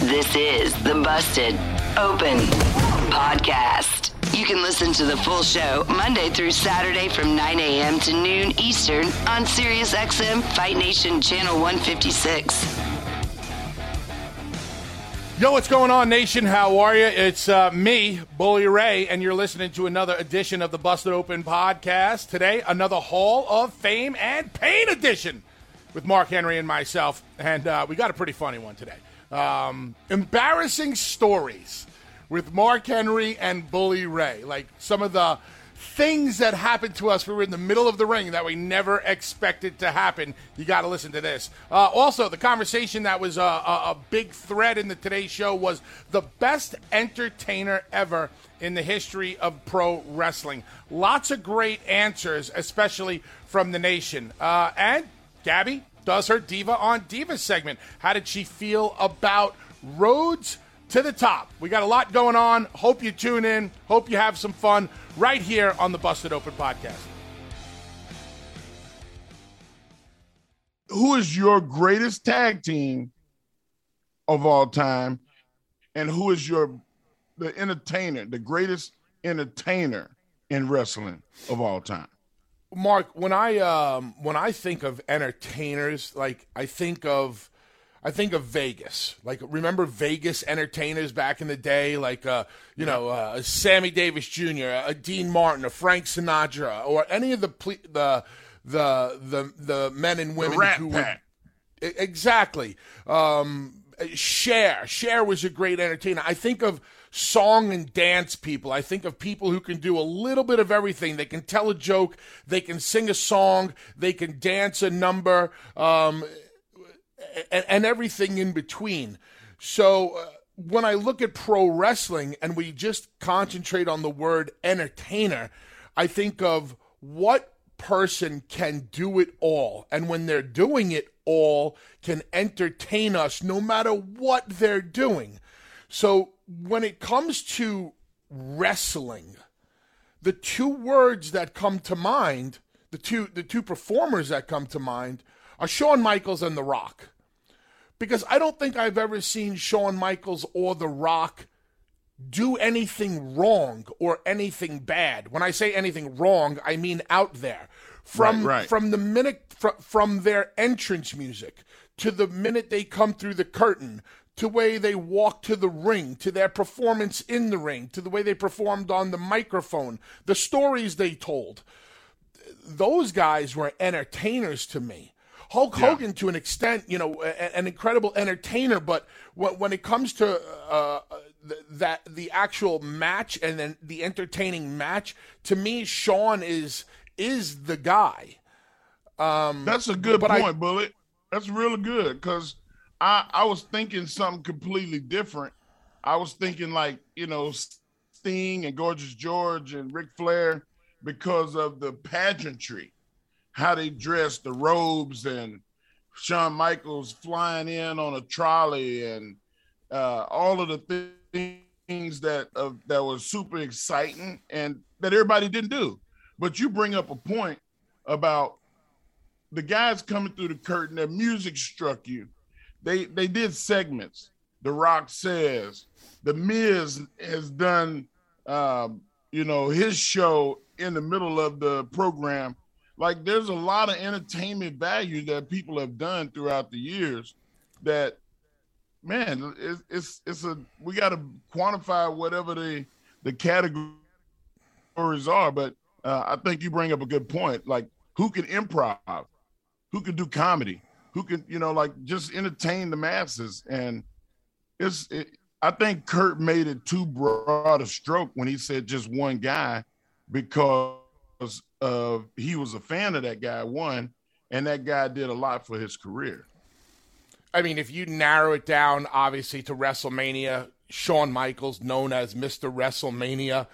This is the Busted Open Podcast. You can listen to the full show Monday through Saturday from 9 a.m. to noon Eastern on SiriusXM Fight Nation Channel 156. Yo, what's going on, Nation? How are you? It's uh, me, Bully Ray, and you're listening to another edition of the Busted Open podcast. Today, another Hall of Fame and Pain edition with Mark Henry and myself, and uh, we got a pretty funny one today. Um, embarrassing stories with Mark Henry and Bully Ray. Like some of the things that happened to us. We were in the middle of the ring that we never expected to happen. You got to listen to this. Uh, also, the conversation that was a, a, a big thread in the Today Show was the best entertainer ever in the history of pro wrestling. Lots of great answers, especially from the nation. Uh, and Gabby, does her Diva on Diva segment. How did she feel about roads to the top? We got a lot going on. Hope you tune in. Hope you have some fun right here on the Busted Open podcast. Who is your greatest tag team of all time? And who is your the entertainer, the greatest entertainer in wrestling of all time? Mark, when I um, when I think of entertainers, like I think of I think of Vegas. Like remember Vegas entertainers back in the day, like uh, you know uh, Sammy Davis Jr., a Dean Martin, a Frank Sinatra, or any of the ple- the the the the men and women who were exactly. Um, Cher, Cher was a great entertainer. I think of song and dance people. I think of people who can do a little bit of everything. They can tell a joke, they can sing a song, they can dance a number, um, and, and, everything in between. So uh, when I look at pro wrestling and we just concentrate on the word entertainer, I think of what person can do it all. And when they're doing it all, can entertain us no matter what they're doing. So when it comes to wrestling, the two words that come to mind, the two the two performers that come to mind are Shawn Michaels and The Rock. Because I don't think I've ever seen Shawn Michaels or The Rock do anything wrong or anything bad. When I say anything wrong, I mean out there. From right, right. from the minute fr- from their entrance music to the minute they come through the curtain to the way they walk to the ring, to their performance in the ring, to the way they performed on the microphone, the stories they told. Those guys were entertainers to me. Hulk yeah. Hogan, to an extent, you know, an incredible entertainer, but when it comes to uh, that the actual match and then the entertaining match, to me, Shawn is is the guy. Um, That's a good point, I, Bullet. That's really good because I I was thinking something completely different. I was thinking like you know Sting and Gorgeous George and Ric Flair because of the pageantry, how they dressed, the robes, and Shawn Michaels flying in on a trolley, and uh, all of the things that uh, that was super exciting and that everybody didn't do. But you bring up a point about the guys coming through the curtain. Their music struck you they they did segments. The Rock says the Miz has done, um, you know, his show in the middle of the program. Like there's a lot of entertainment value that people have done throughout the years. That man, it's it's, it's a we got to quantify whatever the the category stories are, but uh, I think you bring up a good point. Like, who can improv? Who can do comedy? Who can, you know, like just entertain the masses? And it's, it, I think Kurt made it too broad a stroke when he said just one guy because of he was a fan of that guy, one, and that guy did a lot for his career. I mean, if you narrow it down, obviously, to WrestleMania, Shawn Michaels, known as Mr. WrestleMania.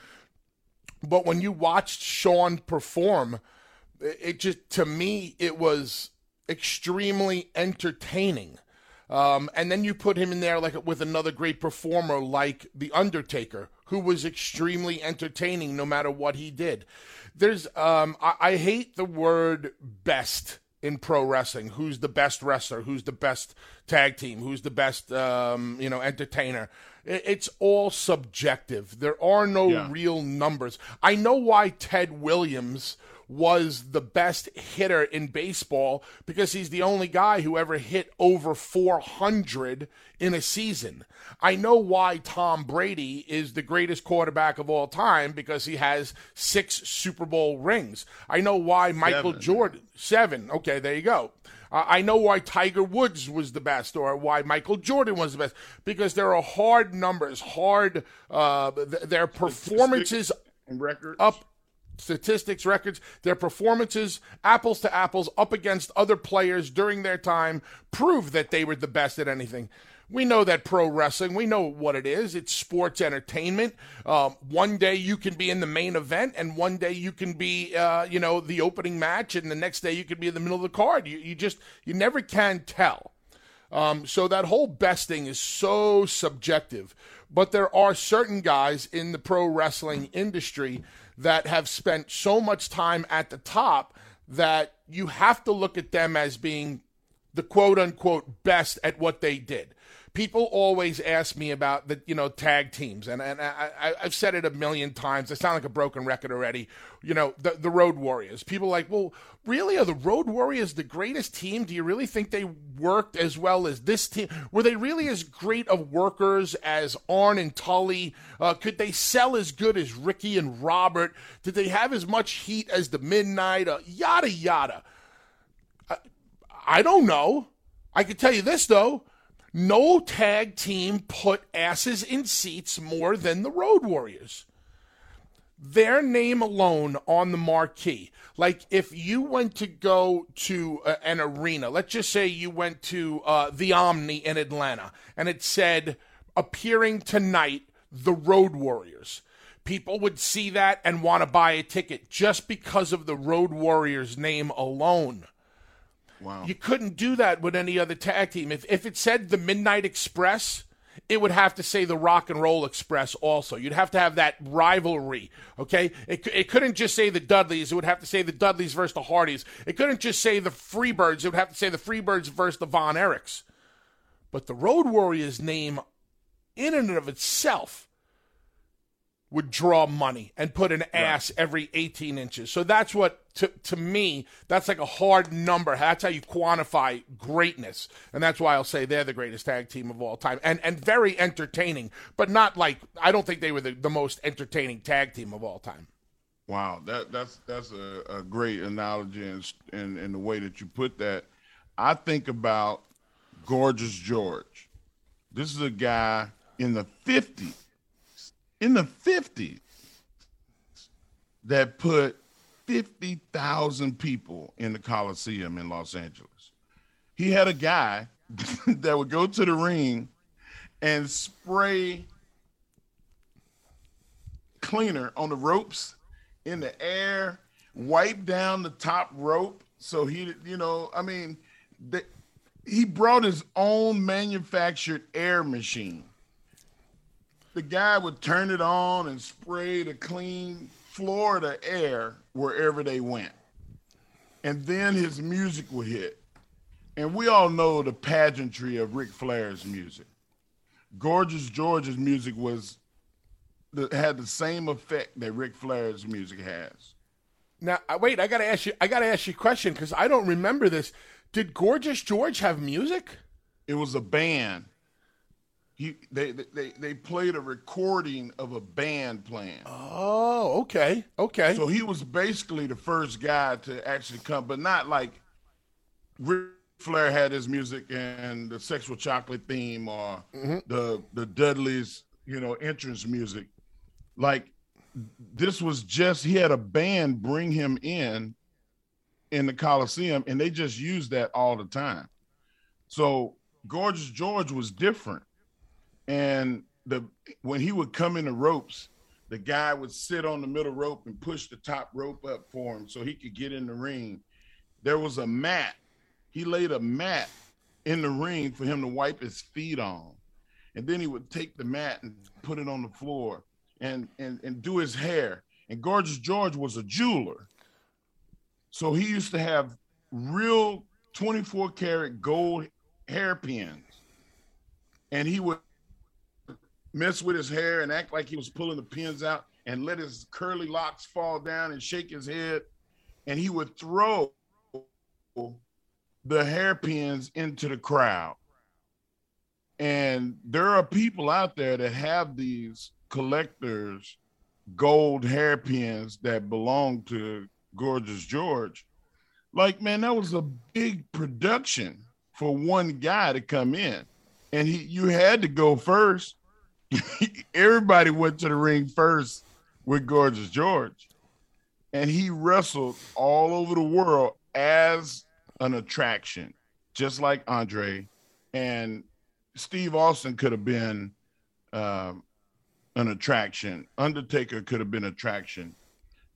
But when you watched Shawn perform, it just, to me, it was extremely entertaining. Um, and then you put him in there like with another great performer like The Undertaker, who was extremely entertaining no matter what he did. There's, um, I, I hate the word best in pro wrestling. Who's the best wrestler? Who's the best tag team? Who's the best, um, you know, entertainer? It's all subjective. There are no yeah. real numbers. I know why Ted Williams was the best hitter in baseball because he's the only guy who ever hit over 400 in a season. I know why Tom Brady is the greatest quarterback of all time because he has six Super Bowl rings. I know why Michael seven. Jordan, seven. Okay, there you go. Uh, I know why Tiger Woods was the best or why Michael Jordan was the best because there are hard numbers, hard, uh, th- their performances records. up statistics, records, their performances, apples to apples, up against other players during their time, prove that they were the best at anything. We know that pro wrestling, we know what it is. It's sports entertainment. Um, one day you can be in the main event, and one day you can be, uh, you know, the opening match, and the next day you could be in the middle of the card. You, you just, you never can tell. Um, so that whole besting is so subjective. But there are certain guys in the pro wrestling industry that have spent so much time at the top that you have to look at them as being the quote unquote best at what they did people always ask me about the you know tag teams, and and I, have said it a million times. I sound like a broken record already. You know the the Road Warriors. People like, well, really, are the Road Warriors the greatest team? Do you really think they worked as well as this team? Were they really as great of workers as Arn and Tully? Uh, could they sell as good as Ricky and Robert? Did they have as much heat as the Midnight? Uh, yada yada. I, I don't know. I can tell you this though no tag team put asses in seats more than the Road Warriors. Their name alone on the marquee. Like if you went to go to uh, an arena, let's just say you went to uh, the Omni in Atlanta, and it said appearing tonight, the Road Warriors. People would see that and want to buy a ticket just because of the Road Warriors name alone. Wow. You couldn't do that with any other tag team. If if it said the Midnight Express, it would have to say the Rock and Roll Express also. You'd have to have that rivalry, okay? It, it couldn't just say the Dudleys. It would have to say the Dudleys versus the Hardys. It couldn't just say the Freebirds. It would have to say the Freebirds versus the Von Erichs. But the Road Warriors name, in and of itself, would draw money and put an ass right. every 18 inches. So that's what, to, to me, that's like a hard number. That's how you quantify greatness. And that's why I'll say they're the greatest tag team of all time. And, and very entertaining, but not like, I don't think they were the, the most entertaining tag team of all time. Wow, that that's that's a, a great analogy in, in, in the way that you put that. I think about Gorgeous George. This is a guy in the 50s in the 50s that put 50,000 people in the Coliseum in Los Angeles. He had a guy that would go to the ring and spray cleaner on the ropes in the air, wipe down the top rope. So he, you know, I mean, the, he brought his own manufactured air machine the guy would turn it on and spray the clean Florida air wherever they went. And then his music would hit. And we all know the pageantry of Ric Flair's music. Gorgeous George's music was had the same effect that Ric Flair's music has. Now, uh, wait, I gotta ask you. I gotta ask you a question because I don't remember this. Did Gorgeous George have music? It was a band He they they they played a recording of a band playing. Oh, okay, okay. So he was basically the first guy to actually come, but not like Ric Flair had his music and the sexual chocolate theme or Mm-hmm. the the Dudley's, you know, entrance music. Like this was just he had a band bring him in in the Coliseum and they just used that all the time. So Gorgeous George was different. And the when he would come in the ropes, the guy would sit on the middle rope and push the top rope up for him so he could get in the ring. There was a mat. He laid a mat in the ring for him to wipe his feet on. And then he would take the mat and put it on the floor and and, and do his hair. And Gorgeous George was a jeweler. So he used to have real 24 karat gold hairpins. And he would mess with his hair and act like he was pulling the pins out and let his curly locks fall down and shake his head. And he would throw the hairpins into the crowd. And there are people out there that have these collectors gold hairpins that belong to Gorgeous George. Like, man, that was a big production for one guy to come in. And he you had to go first. Everybody went to the ring first with Gorgeous George. And he wrestled all over the world as an attraction, just like Andre. And Steve Austin could have been um, an attraction. Undertaker could have been attraction.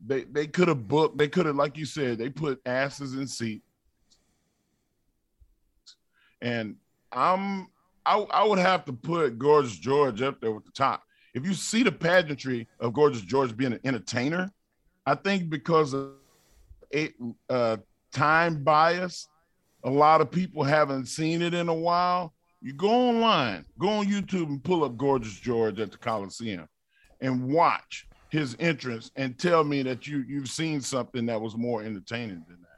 They they could have booked. They could have, like you said, they put asses in seats. And I'm I, I would have to put Gorgeous George up there with the top. If you see the pageantry of Gorgeous George being an entertainer, I think because of a, uh, time bias, a lot of people haven't seen it in a while. You go online, go on YouTube and pull up Gorgeous George at the Coliseum and watch his entrance and tell me that you you've seen something that was more entertaining than that.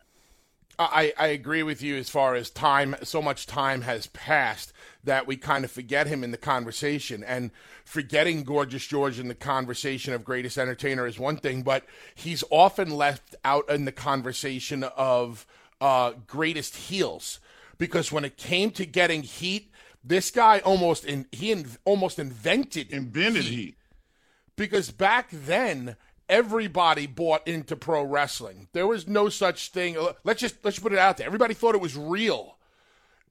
I, I agree with you as far as time, so much time has passed that we kind of forget him in the conversation. And forgetting Gorgeous George in the conversation of greatest entertainer is one thing, but he's often left out in the conversation of uh, greatest heels. Because when it came to getting heat, this guy almost in, he in, almost invented Invented heat. because back then everybody bought into pro wrestling. There was no such thing. Let's just let's put it out there. Everybody thought it was real,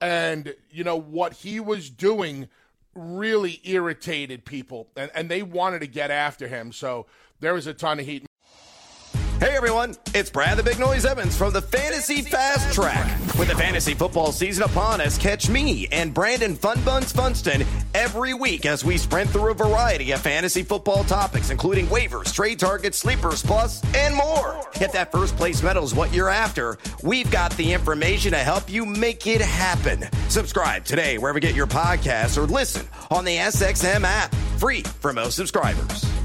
and you know what he was doing really irritated people, and and they wanted to get after him. So there was a ton of heat. Hey everyone, it's Brad the Big Noise Evans from the Fantasy Fast Track. With the fantasy football season upon us, catch me and Brandon Funbuns Funston every week as we sprint through a variety of fantasy football topics, including waivers, trade targets, sleepers, plus, and more. If that first place medal is what you're after, we've got the information to help you make it happen. Subscribe today wherever you get your podcasts or listen on the SXM app, free for most subscribers.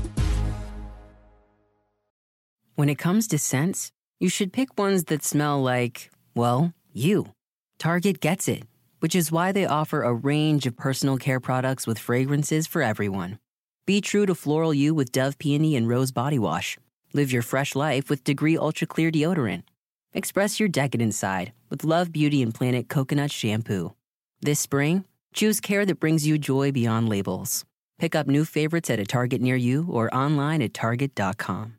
When it comes to scents, you should pick ones that smell like, well, you. Target gets it, which is why they offer a range of personal care products with fragrances for everyone. Be true to floral you with Dove Peony and Rose Body Wash. Live your fresh life with Degree Ultra Clear Deodorant. Express your decadent side with Love Beauty and Planet Coconut Shampoo. This spring, choose care that brings you joy beyond labels. Pick up new favorites at a Target near you or online at Target.com.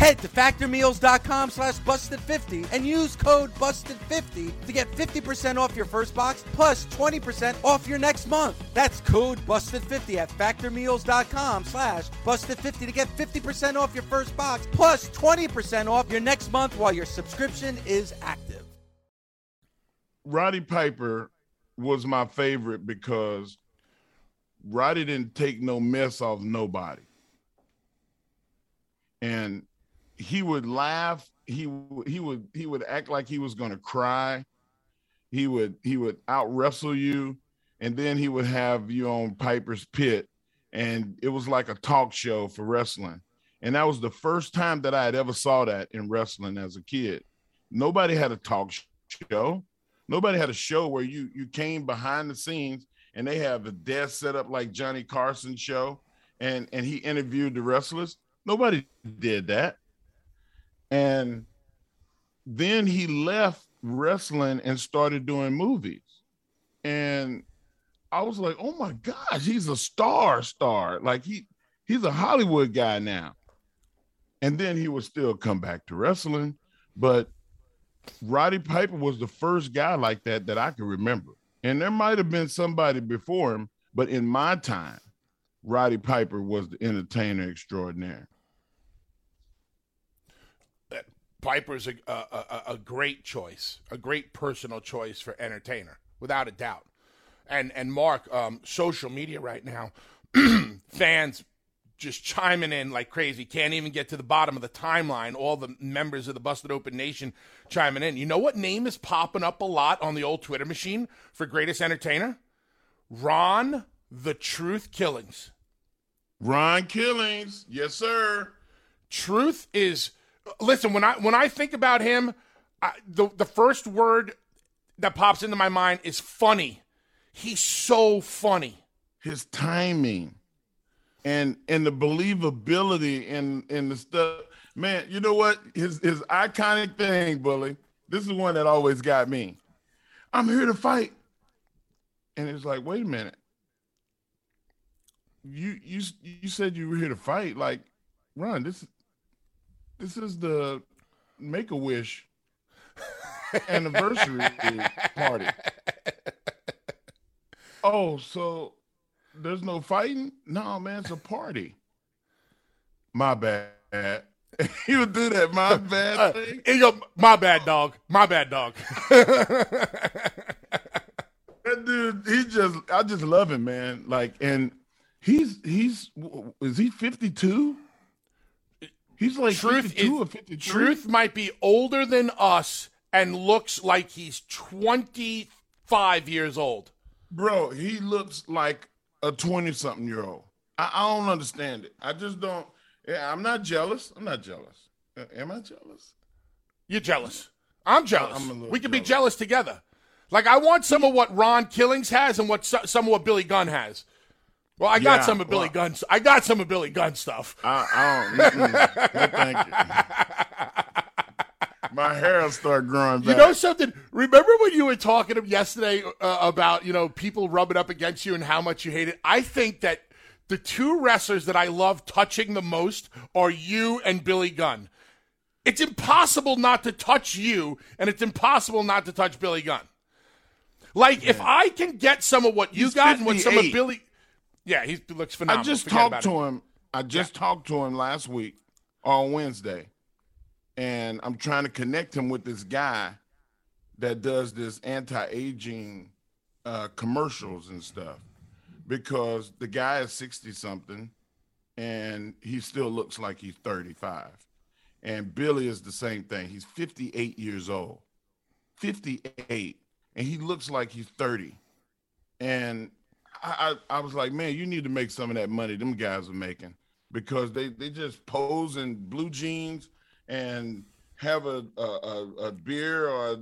Head to factormeals.com slash busted50 and use code busted50 to get 50% off your first box plus 20% off your next month. That's code busted50 at factormeals.com slash busted50 to get 50% off your first box plus 20% off your next month while your subscription is active. Roddy Piper was my favorite because Roddy didn't take no mess off nobody. And he would laugh, he he would he would act like he was going to cry. He would he would out wrestle you and then he would have you on Piper's Pit and it was like a talk show for wrestling. And that was the first time that I had ever saw that in wrestling as a kid. Nobody had a talk show. Nobody had a show where you you came behind the scenes and they have a desk set up like Johnny Carson show and and he interviewed the wrestlers. Nobody did that. And then he left wrestling and started doing movies. And I was like, "Oh my gosh, he's a star star. Like he he's a Hollywood guy now." And then he would still come back to wrestling, but Roddy Piper was the first guy like that that I can remember. And there might have been somebody before him, but in my time, Roddy Piper was the entertainer extraordinaire. Piper's a, a, a, a great choice, a great personal choice for entertainer, without a doubt. And and Mark, um, social media right now, fans just chiming in like crazy. Can't even get to the bottom of the timeline. All the members of the Busted Open Nation chiming in. You know what name is popping up a lot on the old Twitter machine for greatest entertainer? Ron the Truth Killings. Ron Killings, yes, sir. Truth is listen when I when I think about him, I, the the first word that pops into my mind is funny. He's so funny. His timing and and the believability in in the stuff. Man, you know what? His his iconic thing, bully. This is one that always got me. I'm here to fight, and it's like, wait a minute. You you you said you were here to fight. Like, run. This this is the Make a Wish anniversary party. Oh, so there's no fighting? No, man, it's a party. My bad. he would do that. My bad. Uh, thing. he go, my bad, dog. My bad, dog. That dude, he just, I just love him, man. Like, and he's, he's, is he 52? He's like truth 52 is, or 53. Truth might be older than us and looks like he's 25 years old. Bro, he looks like a 20 something year old. I, I don't understand it. I just don't. Yeah, I'm not jealous. I'm not jealous. Am I jealous? You're jealous. I'm jealous. I'm we could be jealous. jealous together. Like I want some of what Ron Killings has and what some of what Billy Gunn has. Well, I got Yeah, some of Billy well- Gunn. I got some of Billy Gunn stuff. I, I don't. no, thank you. My hair will start growing back. You know something? Remember when you were talking to yesterday uh, about you know people rubbing up against you and how much you hate it? I think that the two wrestlers that I love touching the most are you and Billy Gunn. It's impossible not to touch you, and it's impossible not to touch Billy Gunn. Like if I can get some of what you He's got and what some of 58. Billy, yeah, he looks phenomenal. I just Forget talked to it. him. I just talked to him last week on Wednesday, and I'm trying to connect him with this guy that does this anti-aging uh, commercials and stuff because the guy is 60 something and he still looks like he's 35 and billy is the same thing he's 58 years old 58 and he looks like he's 30 and I, I, I was like, man, you need to make some of that money them guys are making because they, they just pose in blue jeans and have a a, a, a beer or a,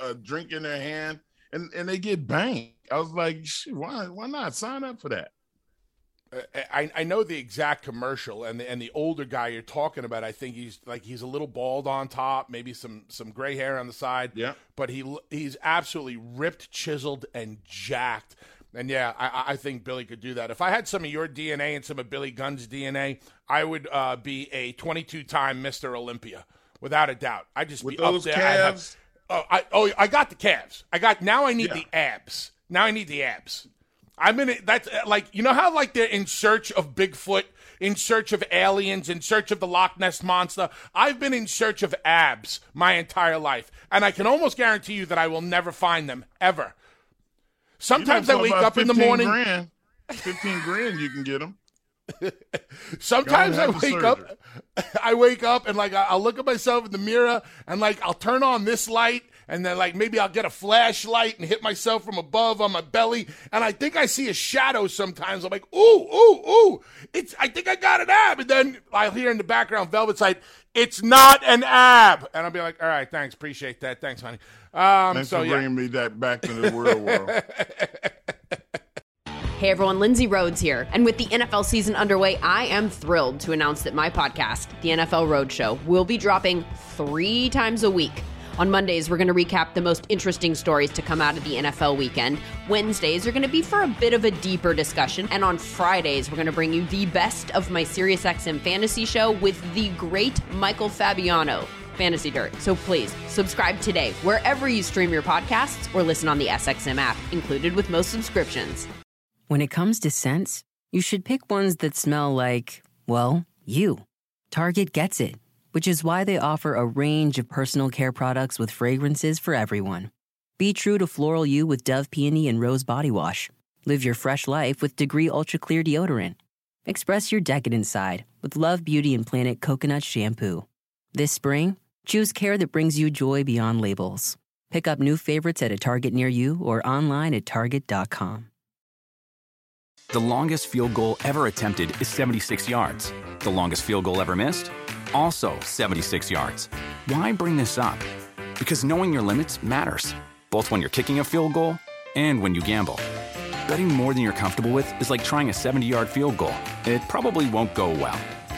a drink in their hand and, and they get banked. I was like, why why not sign up for that? Uh, I, I know the exact commercial and the and the older guy you're talking about. I think he's like he's a little bald on top, maybe some some gray hair on the side. Yeah. but he he's absolutely ripped, chiseled, and jacked. And yeah, I, I think Billy could do that. If I had some of your DNA and some of Billy Gunn's DNA, I would uh, be a 22 time Mr. Olympia without a doubt. I just With be up those there. I'd have- calves? oh, I oh I got the calves. I got now. I need Yeah. the abs. Now I need the abs. I'm in it. That's uh, like you know how like they're in search of Bigfoot, in search of aliens, in search of the Loch Ness monster. I've been in search of abs my entire life, and I can almost guarantee you that I will never find them ever. Sometimes I wake up in the 15 morning. Grand, 15 grand you can get them. Sometimes I Go and have the wake up, I wake up and like I'll look at myself in the mirror and like I'll turn on this light and then like maybe I'll get a flashlight and hit myself from above on my belly and I think I see a shadow sometimes. I'm like, ooh, ooh, ooh, it's I think I got an ab, and then I'll hear in the background Velvet's like, it's not an ab, and I'll be like, all right, thanks, appreciate that, thanks, honey. Um, Thanks so for yeah. bringing me that back to the real world. Hey everyone, Lindsay Rhodes here. And with the NFL season underway, I am thrilled to announce that my podcast, The NFL Roadshow, will be dropping three times a week. On Mondays, we're going to recap the most interesting stories to come out of the NFL weekend. Wednesdays are going to be for a bit of a deeper discussion. And on Fridays, we're going to bring you the best of my SiriusXM fantasy show with the great Michael Fabiano. Fantasy Dirt. So please subscribe today wherever you stream your podcasts or listen on the SXM app, included with most subscriptions. When it comes to scents, you should pick ones that smell like, well, you. Target gets it, which is why they offer a range of personal care products with fragrances for everyone. Be true to floral you with Dove Peony and Rose Body Wash. Live your fresh life with Degree Ultra Clear Deodorant. Express your decadent side with Love Beauty and Planet Coconut Shampoo. This spring, choose care that brings you joy beyond labels. Pick up new favorites at a Target near you or online at Target.com. The longest field goal ever attempted is 76 yards. The longest field goal ever missed? Also 76 yards. Why bring this up? Because knowing your limits matters, both when you're kicking a field goal and when you gamble. Betting more than you're comfortable with is like trying a 70 yard field goal, it probably won't go well.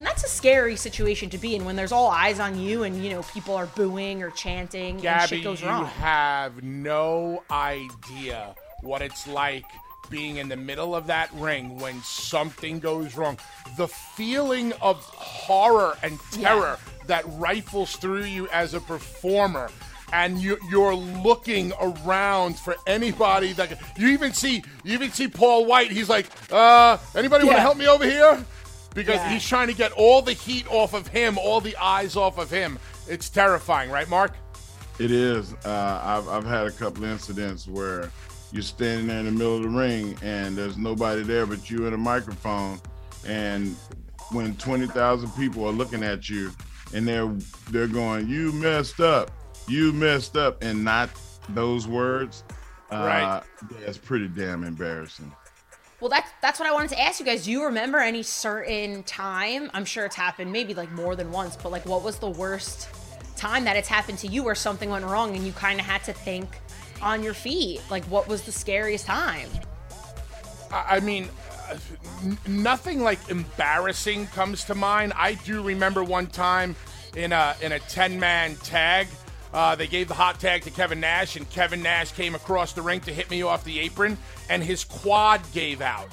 And that's a scary situation to be in when there's all eyes on you and you know people are booing or chanting and Gabby, shit goes you have no idea what it's like being in the middle of that ring when something goes wrong. The feeling of horror and terror that rifles through you as a performer. And you, you're looking around for anybody that you even see. You even see Paul White. He's like, uh, "Anybody want to help me over here?" Because Yeah. he's trying to get all the heat off of him, all the eyes off of him. It's terrifying, right, Mark? It is. Uh, I've, I've had a couple incidents where you're standing there in the middle of the ring and there's nobody there but you and a microphone. And when 20,000 people are looking at you, and they're they're going, "You messed up, you messed up," and not those words. Uh, Right. That's pretty damn embarrassing. Well, that's that's what I wanted to ask you guys. Do you remember any certain time? I'm sure it's happened maybe like more than once, but like what was the worst time that it's happened to you where something went wrong and you kind of had to think on your feet? Like what was the scariest time? I mean, nothing like embarrassing comes to mind. I do remember one time in a in a ten man tag. Uh, they gave the hot tag to Kevin Nash, and Kevin Nash came across the ring to hit me off the apron, and his quad gave out.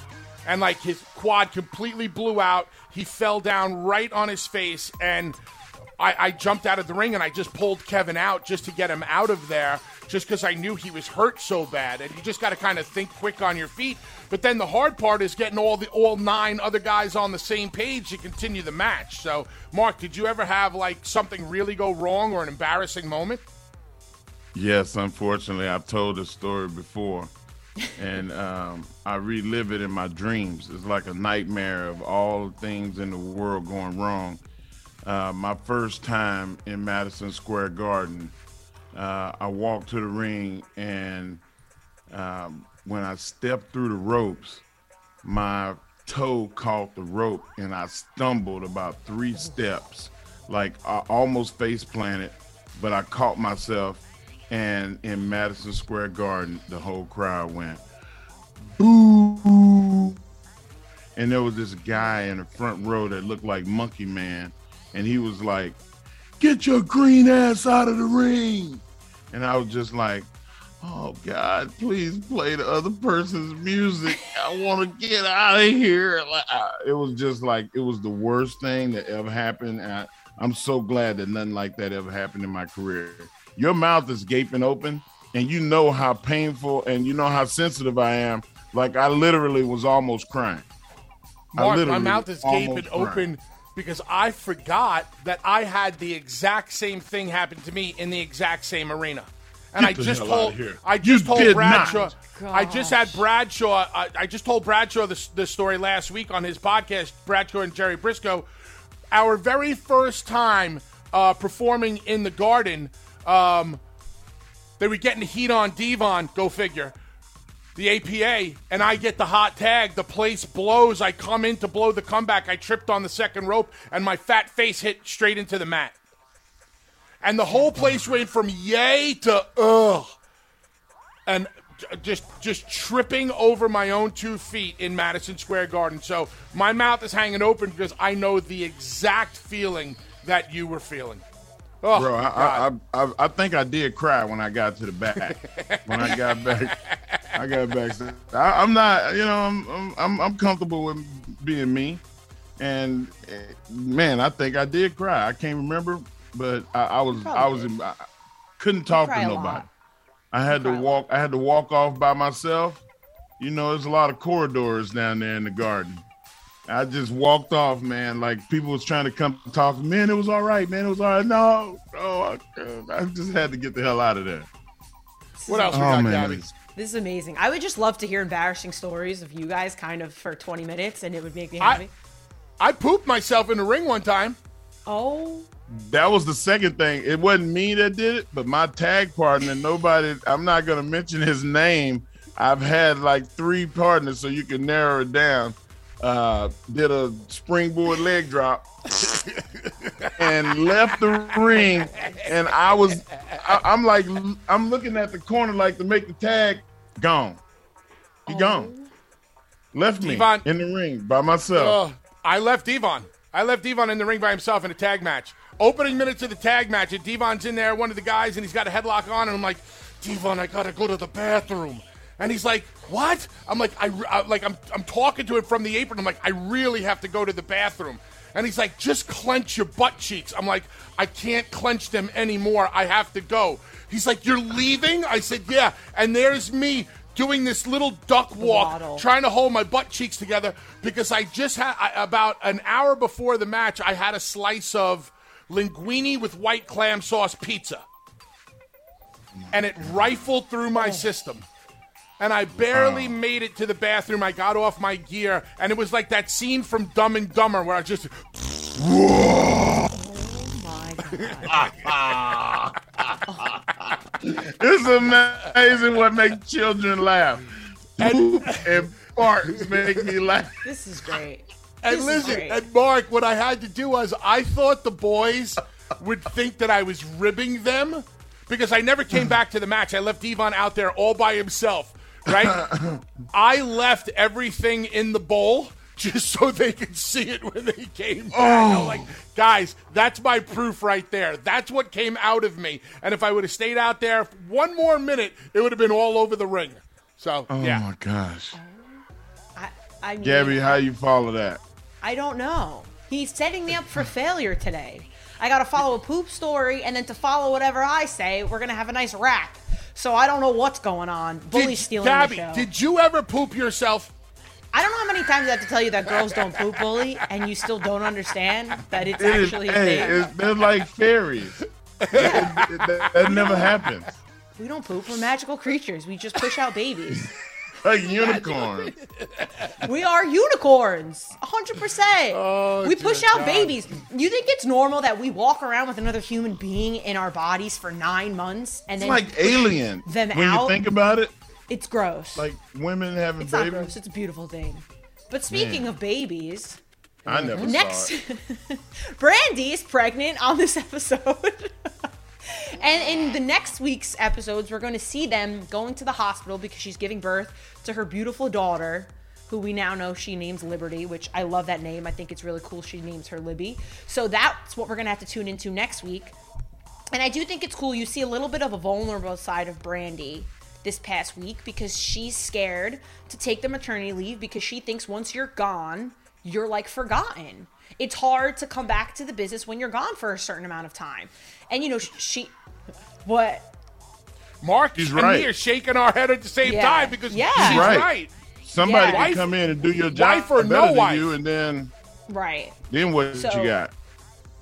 And like his quad completely blew out. He fell down right on his face, and I, I jumped out of the ring and I just pulled Kevin out just to get him out of there, just because I knew he was hurt so bad. And you just got to kind of think quick on your feet. But then the hard part is getting all the all nine other guys on the same page to continue the match. So, Mark, did you ever have like something really go wrong or an embarrassing moment? Yes, unfortunately, I've told this story before, and um, I relive it in my dreams. It's like a nightmare of all the things in the world going wrong. Uh, my first time in Madison Square Garden, uh, I walked to the ring, and um, when I stepped through the ropes, my toe caught the rope, and I stumbled about three steps, like I almost face planted, but I caught myself. And in Madison Square Garden, the whole crowd went, boo. And there was this guy in the front row that looked like Monkey Man. And he was like, get your green ass out of the ring. And I was just like, oh God, please play the other person's music. I want to get out of here. Like, I- It was just like, it was the worst thing that ever happened. And I, I'm so glad that nothing like that ever happened in my career. Your mouth is gaping open, and you know how painful and you know how sensitive I am. Like, I literally was almost crying. Mark, my mouth is almost gaping crying. open because I forgot that I had the exact same thing happen to me in the exact same arena. And I just hell told here. I You just told Bradshaw. not. I just had Bradshaw. I, I just told Bradshaw this, this story last week on his podcast. Bradshaw and Jerry Brisco. Our very first time uh, performing in the Garden, um, they were getting heat on D-Von. Go figure the APA, and I get the hot tag. The place blows. I come in to blow the comeback. I tripped on the second rope, and my fat face hit straight into the mat. And the whole place went from yay to ugh, and just just tripping over my own two feet in Madison Square Garden. So my mouth is hanging open because I know the exact feeling that you were feeling. Oh, Bro, I, I, I, I, I think I did cry when I got to the back. when I got back, I got back. I, I'm not, you know, I'm, I'm, I'm, I'm comfortable with being me. And eh, man, I think I did cry. I can't remember, but I, I was, I was, in, I couldn't talk to nobody. I had to walk. I had to walk off by myself. You know, there's a lot of corridors down there in the garden. I just walked off, man. Like people was trying to come talk. Man, it was all right, man. It was all right. No, no, I, I just had to get the hell out of there. what else we Oh, got, man. Gabby? This is amazing. I would just love to hear embarrassing stories of you guys kind of for 20 minutes and it would make me I- happy. I pooped myself in the ring one time. oh, That was the second thing. It wasn't me that did it, but my tag partner. Nobody. I'm not gonna mention his name. I've had like three partners, so you can narrow it down. Uh, did a springboard leg drop and left the ring, and I was. I, I'm like, I'm looking at the corner like to make the tag. Gone. He gone. Left me D-Von- in the ring by myself. Uh, I left D-Von. I left D-Von in the ring by himself in a tag match. Opening minutes of the tag match, and D-Von's in there, one of the guys, and he's got a headlock on, and I'm like, D-Von, I gotta go to the bathroom. And he's like, "What?" I'm like, I, I like I'm I'm talking to him from the apron. I'm like, I really have to go to the bathroom. And he's like, just clench your butt cheeks. I'm like, I can't clench them anymore. I have to go. He's like, You're leaving? I said, Yeah. And there's me doing this little duck walk, Waddle. trying to hold my butt cheeks together because I just had I, about an hour before the match, I had a slice of linguine with white clam sauce pizza. And it rifled through my oh. system. And I barely oh. made it to the bathroom. I got off my gear, and it was like that scene from Dumb and Dumber where I just Oh my God. it's amazing what makes children laugh. and farts make me laugh. This is great. And This listen, great. and Mark, what I had to do was I thought the boys would think that I was ribbing them because I never came hmm. back to the match. I left D-Von out there all by himself, right? I left everything in the bowl just so they could see it when they came back. I'm oh. like, guys, that's my proof right there. That's what came out of me. And if I would have stayed out there one more minute, it would have been all over the ring. So, Oh yeah. my gosh. I, I mean, Gabby, how you follow that? I don't know. He's setting me up for failure today. I got to follow a poop story, and then to follow whatever I say, we're gonna have a nice rap. So I don't know what's going on. Bully Did- stealing Gabby, the show. did you ever poop yourself? I don't know how many times I have to tell you that girls don't poop bully, and you still don't understand that it's It is- actually a hey, thing. it's- they're like fairies. It- it- that, that never happens. We don't poop. We're magical creatures. We just push out babies. Like unicorn. We are unicorns, 100%. Oh, we push out God. babies. You think it's normal that we walk around with another human being in our bodies for nine months and It's then like alien. them when out? you think about it, it's gross. like women having it's not babies. gross. It's a beautiful thing. But speaking Man. of babies, I never next, saw it. Brandi is pregnant on this episode. and in the next week's episodes, we're going to see them going to the hospital because she's giving birth to her beautiful daughter, who we now know she names Liberty, which I love that name. I think it's really cool she names her Libby. So that's what we're going to have to tune into next week. And I do think it's cool. You see a little bit of a vulnerable side of Brandi this past week because she's scared to take the maternity leave because she thinks once you're gone, you're like forgotten. It's hard to come back to the business when you're gone for a certain amount of time. And you know, she what? Mark He's and right. me are shaking our head at the same Yeah. time because Yeah. she's right. right. Somebody Yeah. can Wife- come in and do your job wife or better no than wife? you, and then Right. then what So- you got?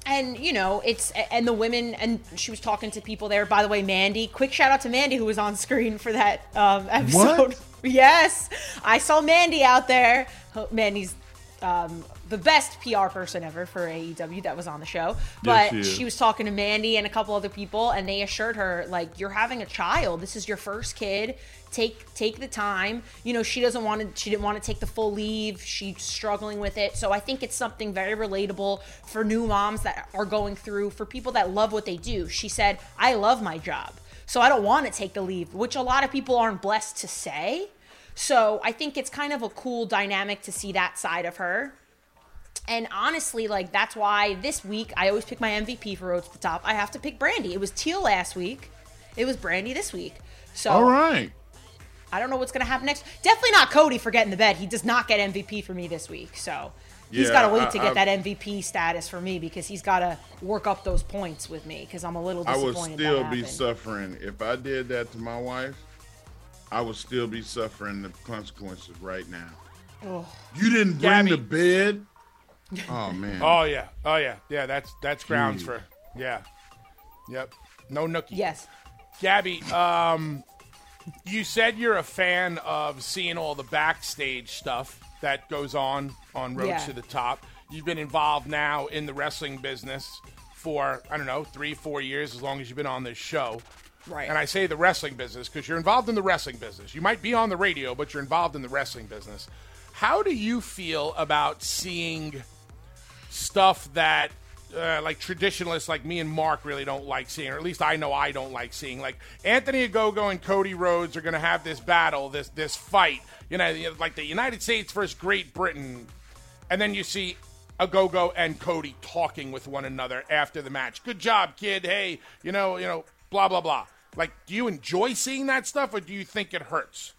and you know it's and the women and she was talking to people there by the way mandy quick shout out to mandy who was on screen for that um episode yes i saw mandy out there mandy's um the best PR person ever for AEW that was on the show. But she she was talking to Mandy and a couple other people and they assured her like you're having a child. This is your first kid. Take take the time. You know, she doesn't want to she didn't want to take the full leave. She's struggling with it. So I think it's something very relatable for new moms that are going through for people that love what they do. She said, "I love my job." So I don't want to take the leave, which a lot of people aren't blessed to say. So I think it's kind of a cool dynamic to see that side of her. And honestly, like that's why this week I always pick my MVP for Road to the Top. I have to pick Brandi. It was Teal last week. It was Brandi this week. So All right. I don't know what's gonna happen next. Definitely not Cody for getting the bed. He does not get MVP for me this week. So he's Yeah, got to wait I- to get I- that MVP status for me because he's got to work up those points with me because I'm a little I disappointed. would that still be suffering if I did that to my wife. I would still be suffering the consequences right now. You didn't bring Gabby. the bed. Oh man. Oh yeah, oh yeah, yeah. That's that's grounds Jeez. for yeah. Yep. No nookie. Yes. Gabby, um, you said you're a fan of seeing all the backstage stuff that goes on on Road Yeah. to the Top. You've been involved now in the wrestling business for I don't know three, four years, as long as you've been on this show. Right. And I say the wrestling business because you're involved in the wrestling business. You might be on the radio, but you're involved in the wrestling business. How do you feel about seeing stuff that uh, like traditionalists like me and Mark really don't like seeing, or at least I know I don't like seeing. Like Anthony Ogogo and Cody Rhodes are going to have this battle, this this fight. You know, like the United States versus Great Britain, and then you see Ogogo and Cody talking with one another after the match. Good job, kid. Hey, you know, you know, blah blah blah. Like, do you enjoy seeing that stuff, or do you think it hurts?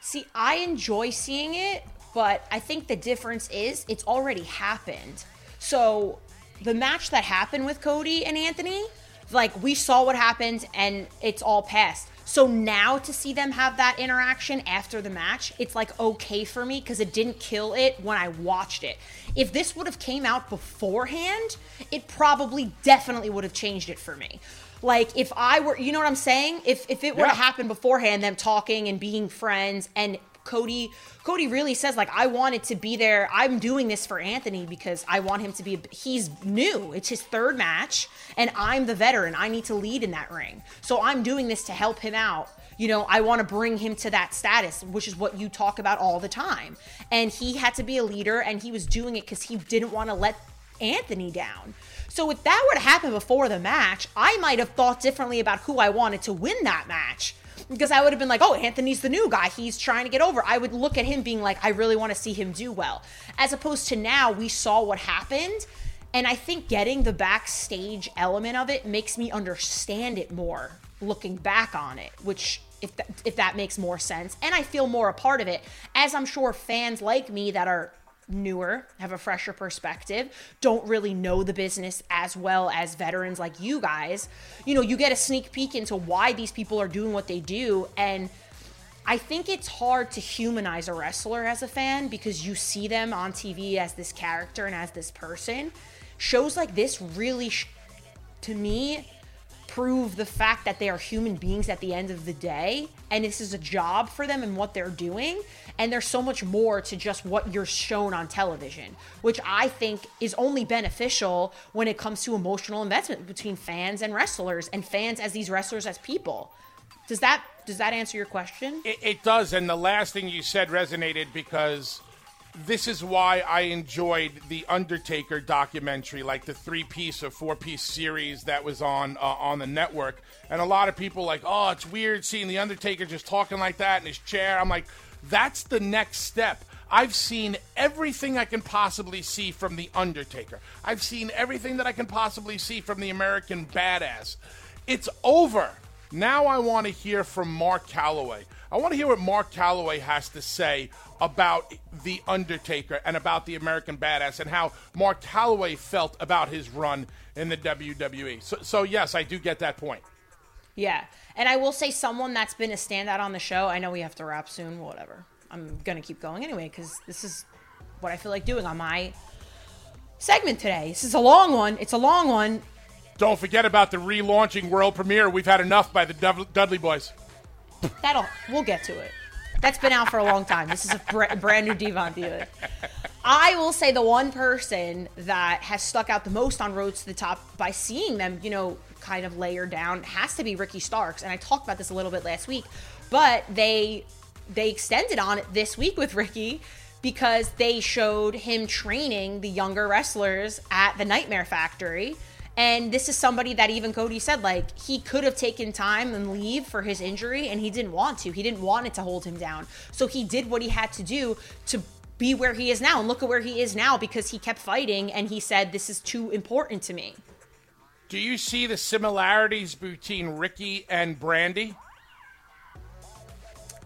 See, I enjoy seeing it, but I think the difference is it's already happened. So the match that happened with Cody and Anthony, like we saw what happened and it's all past. So now to see them have that interaction after the match, it's like okay for me because it didn't kill it when I watched it. If this would have came out beforehand, it probably definitely would have changed it for me. Like if I were, you know what I'm saying? If if it were Yeah. to happen beforehand, them talking and being friends, and Cody Cody really says like I wanted to be there. I'm doing this for Anthony because I want him to be he's new. It's his third match and I'm the veteran. I need to lead in that ring. So I'm doing this to help him out. You know, I want to bring him to that status, which is what you talk about all the time. And he had to be a leader and he was doing it cuz he didn't want to let Anthony down. So if that were to happen before the match, I might have thought differently about who I wanted to win that match. Because I would have been like, oh, Anthony's the new guy. He's trying to get over. I would look at him being like, I really want to see him do well. As opposed to now, we saw what happened. And I think getting the backstage element of it makes me understand it more looking back on it, which if that, if that makes more sense. And I feel more a part of it, as I'm sure fans like me that are newer, have a fresher perspective, don't really know the business as well as veterans like you guys, you know, you get a sneak peek into why these people are doing what they do. And I think it's hard to humanize a wrestler as a fan because you see them on TV as this character and as this person. Shows like this really, to me, prove the fact that they are human beings at the end of the day and this is a job for them and what they're doing and there's so much more to just what you're shown on television which i think is only beneficial when it comes to emotional investment between fans and wrestlers and fans as these wrestlers as people. Does that does that answer your question? It, it does, and the last thing you said resonated because this is why I enjoyed the Undertaker documentary, like the three-piece or four-piece series that was on uh, on the network. And a lot of people like, oh, it's weird seeing the Undertaker just talking like that in his chair. I'm like, that's the next step. I've seen everything I can possibly see from the Undertaker. I've seen everything that I can possibly see from the American Badass. It's over. Now I want to hear from Mark Calaway. I want to hear what Mark Calaway has to say about The Undertaker and about the American Badass and how Mark Calaway felt about his run in the WWE. So, so yes, I do get that point. Yeah. And I will say someone that's been a standout on the show. I know we have to wrap soon, whatever. I'm going to keep going anyway because this is what I feel like doing on my segment today. This is a long one. It's a long one. Don't forget about the relaunching world premiere. We've had enough by the Dudley Boyz. That'll we'll get to it. That's been out for a long time. This is a br- brand new D-Von Theater. I will say the one person that has stuck out the most on Road to the Top by seeing them, you know, kind of layer down has to be Ricky Starks. And I talked about this a little bit last week, but they they extended on it this week with Ricky because they showed him training the younger wrestlers at the Nightmare Factory. And this is somebody that even Cody said, like, he could have taken time and leave for his injury, and he didn't want to. He didn't want it to hold him down. So he did what he had to do to be where he is now. And look at where he is now because he kept fighting and he said, This is too important to me. Do you see the similarities between Ricky and Brandi?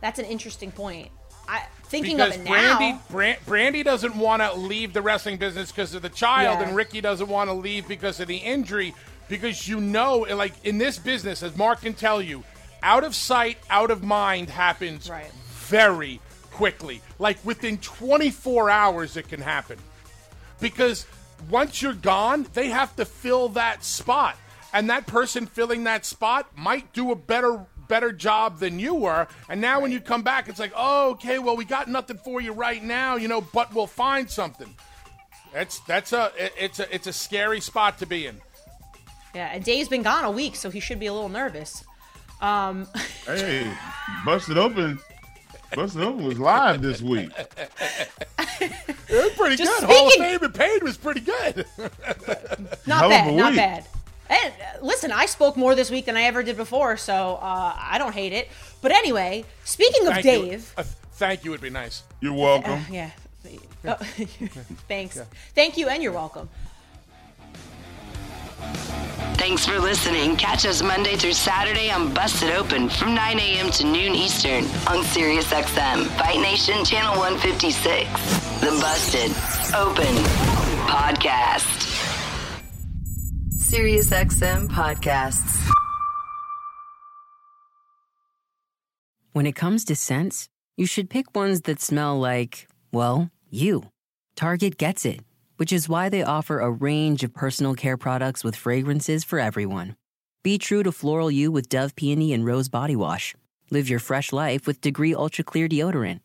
That's an interesting point. I thinking because of it now. Brandi, Brandi doesn't want to leave the wrestling business because of the child, Yeah. and Ricky doesn't want to leave because of the injury. Because you know, like in this business, as Mark can tell you, out of sight, out of mind happens Right. very quickly. Like within 24 hours, it can happen. Because once you're gone, they have to fill that spot, and that person filling that spot might do a better better job than you were. And now when you come back, it's like, oh, okay, well, we got nothing for you right now, you know, but we'll find something. That's that's a it's a it's a scary spot to be in. Yeah, and Dave's been gone a week, so he should be a little nervous. Um, Hey, busted open. Busted open was live this week. It was pretty Just good. Hall of Fame and paid was pretty good. not Hell bad, not week. bad. And uh, listen, I spoke more this week than I ever did before, so uh, I don't hate it. But anyway, speaking of Thank you. Dave, Uh, thank you would be nice. You're welcome. Uh, yeah. Oh, thanks. Thank you, and you're welcome. Thanks for listening. Catch us Monday through Saturday on Busted Open from 9 a.m. to noon Eastern on SiriusXM, Fight Nation Channel 156. The Busted Open Podcast. SiriusXM podcasts. When it comes to scents, you should pick ones that smell like, well, you. Target gets it, which is why they offer a range of personal care products with fragrances for everyone. Be true to floral you with Dove Peony and Rose Body Wash. Live your fresh life with Degree Ultra Clear Deodorant.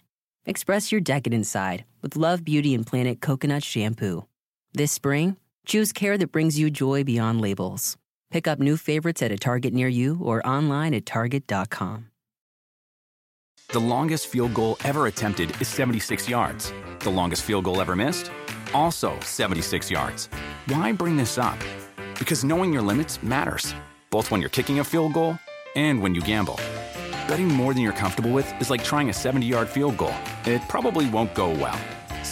Express your decadent side with Love Beauty and Planet Coconut Shampoo. This spring, choose care that brings you joy beyond labels. Pick up new favorites at a Target near you or online at Target.com. The longest field goal ever attempted is 76 yards. The longest field goal ever missed? Also 76 yards. Why bring this up? Because knowing your limits matters, both when you're kicking a field goal and when you gamble. Betting more than you're comfortable with is like trying a 70 yard field goal. It probably won't go well.